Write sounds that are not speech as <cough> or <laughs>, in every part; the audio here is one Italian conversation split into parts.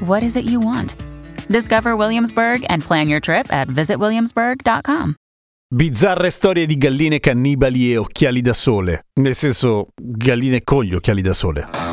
what is it you want? Discover Williamsburg and plan your trip at visitwilliamsburg.com. Bizzarre storie di galline cannibali e occhiali da sole. Nel senso, galline con gli occhiali da sole.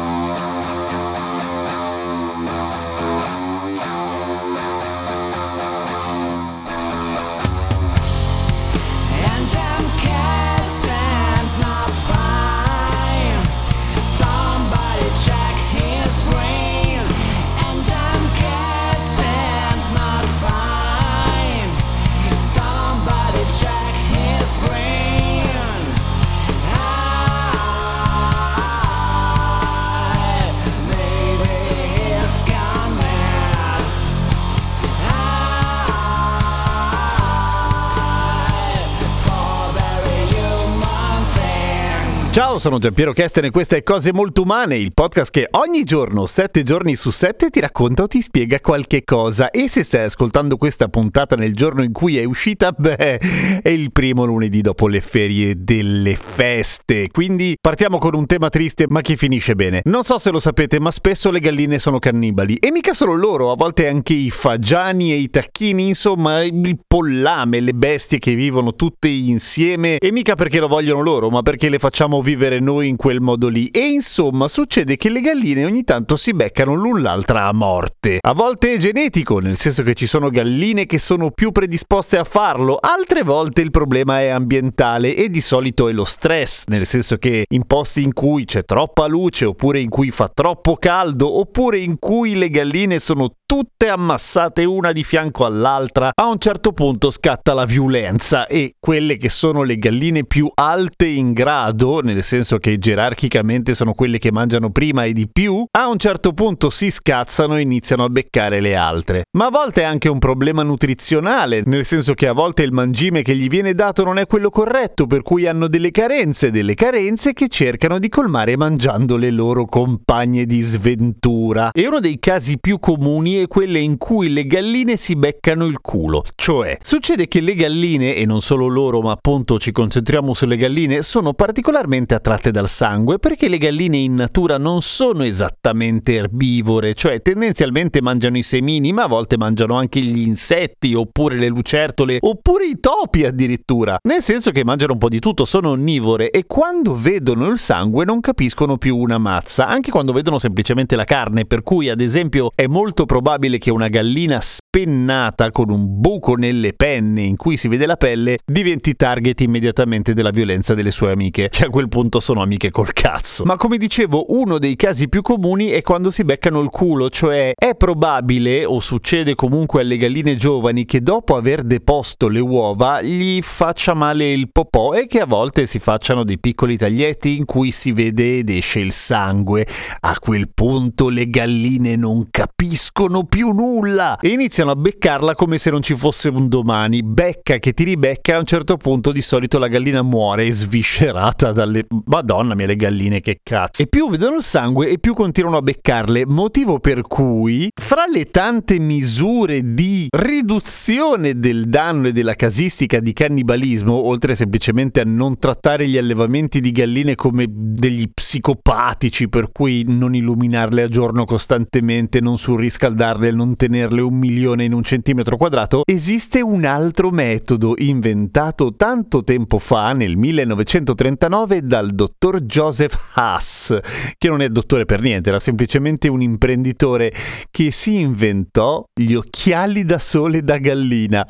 Ciao, sono Giampiero Kesten e questa è Cose Molto Umane, il podcast che ogni giorno, sette giorni su sette, ti racconta o ti spiega qualche cosa. E se stai ascoltando questa puntata nel giorno in cui è uscita, beh, è il primo lunedì dopo le ferie delle feste. Quindi partiamo con un tema triste ma che finisce bene. Non so se lo sapete, ma spesso le galline sono cannibali. E mica solo loro, a volte anche i fagiani e i tacchini, insomma, il pollame, le bestie che vivono tutte insieme. E mica perché lo vogliono loro, ma perché le facciamo vivere noi in quel modo lì. E insomma, succede che le galline ogni tanto si beccano l'un l'altra a morte. A volte è genetico, nel senso che ci sono galline che sono più predisposte a farlo, altre volte il problema è ambientale e di solito è lo stress, nel senso che in posti in cui c'è troppa luce, oppure in cui fa troppo caldo, oppure in cui le galline sono tutte ammassate una di fianco all'altra, a un certo punto scatta la violenza e quelle che sono le galline più alte in grado, nel senso che gerarchicamente sono quelle che mangiano prima e di più, a un certo punto si scazzano e iniziano a beccare le altre. Ma a volte è anche un problema nutrizionale, nel senso che a volte il mangime che gli viene dato non è quello corretto, per cui hanno delle carenze, delle carenze che cercano di colmare mangiando le loro compagne di sventura. E uno dei casi più comuni è quelle in cui le galline si beccano il culo. Cioè, succede che le galline, e non solo loro, ma appunto ci concentriamo sulle galline, sono particolarmente attratte dal sangue perché le galline in natura non sono esattamente erbivore, cioè tendenzialmente mangiano i semini, ma a volte mangiano anche gli insetti, oppure le lucertole, oppure i topi addirittura. Nel senso che mangiano un po' di tutto, sono onnivore e quando vedono il sangue non capiscono più una mazza, anche quando vedono semplicemente la carne, per cui ad esempio è molto probabile che una gallina spennata con un buco nelle penne in cui si vede la pelle diventi target immediatamente della violenza delle sue amiche, che a quel punto sono amiche col cazzo. Ma come dicevo, uno dei casi più comuni è quando si beccano il culo, cioè è probabile o succede comunque alle galline giovani che dopo aver deposto le uova gli faccia male il popò e che a volte si facciano dei piccoli taglietti in cui si vede ed esce il sangue. A quel punto le galline non capiscono più nulla e iniziano a beccarla come se non ci fosse un domani. Becca che ti ribecca a un certo punto di solito la gallina muore sviscerata dalle... Madonna mia le galline che cazzo. E più vedono il sangue e più continuano a beccarle, motivo per cui fra le tante misure di riduzione del danno e della casistica di cannibalismo, oltre semplicemente a non trattare gli allevamenti di galline come degli psicopatici per cui non illuminarle a giorno costantemente, non surriscaldarle, non tenerle un milione in un centimetro quadrato, esiste un altro metodo inventato tanto tempo fa, nel 1939, dal dottor Joseph Haas, che non è dottore per niente, era semplicemente un imprenditore che si inventò gli occhiali da sole da gallina.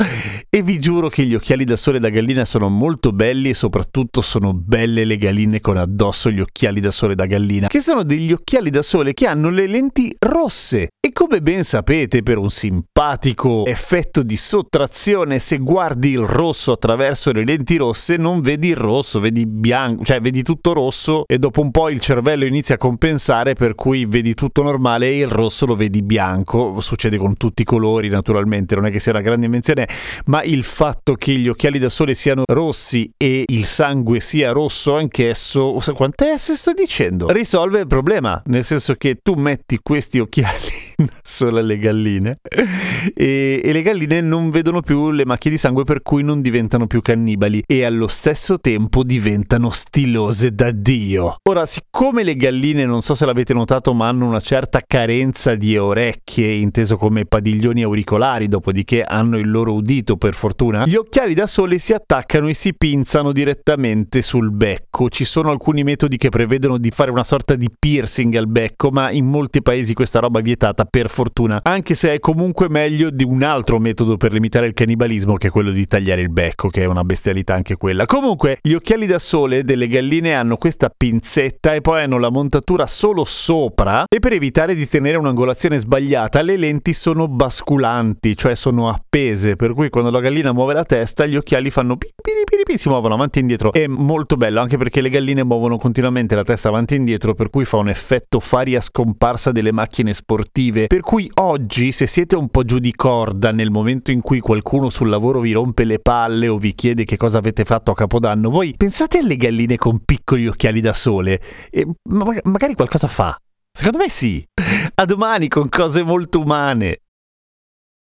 E vi giuro che gli occhiali da sole da gallina sono molto belli e soprattutto sono belle le galline con addosso gli occhiali da sole da gallina, che sono degli occhiali da sole che hanno le lenti rosse. E come ben sapete, per un simpatico simpatico effetto di sottrazione. Se guardi il rosso attraverso le lenti rosse, non vedi il rosso, vedi bianco, cioè vedi tutto rosso e dopo un po' il cervello inizia a compensare per cui vedi tutto normale e il rosso lo vedi bianco. Succede con tutti i colori, naturalmente, non è che sia una grande invenzione, ma il fatto che gli occhiali da sole siano rossi e il sangue sia rosso anch'esso, quant'è se sto dicendo? Risolve il problema, nel senso che tu metti questi occhiali <laughs> solo alle galline e, e, le galline non vedono più le macchie di sangue per cui non diventano più cannibali e allo stesso tempo diventano stilose da Dio. Ora, siccome le galline, non so se l'avete notato, ma hanno una certa carenza di orecchie, inteso come padiglioni auricolari, dopodiché hanno il loro udito per fortuna, gli occhiali da sole si attaccano e si pinzano direttamente sul becco. Ci sono alcuni metodi che prevedono di fare una sorta di piercing al becco, ma in molti paesi questa roba è vietata per fortuna, anche se è comunque meglio di un altro metodo per limitare il cannibalismo che è quello di tagliare il becco, che è una bestialità anche quella. Comunque, gli occhiali da sole delle galline hanno questa pinzetta e poi hanno la montatura solo sopra e per evitare di tenere un'angolazione sbagliata le lenti sono basculanti, cioè sono appese, per cui quando la gallina muove la testa gli occhiali fanno piri piri piri, piri si muovono avanti e indietro. È molto bello anche perché le galline muovono continuamente la testa avanti e indietro, per cui fa un effetto faria scomparsa delle macchine sportive per cui oggi se siete un po' giù di corda nel momento in cui qualcuno sul lavoro vi rompe le palle o vi chiede che cosa avete fatto a Capodanno, voi pensate alle galline con piccoli occhiali da sole e magari qualcosa fa. Secondo me sì. <laughs> A domani con cose molto umane.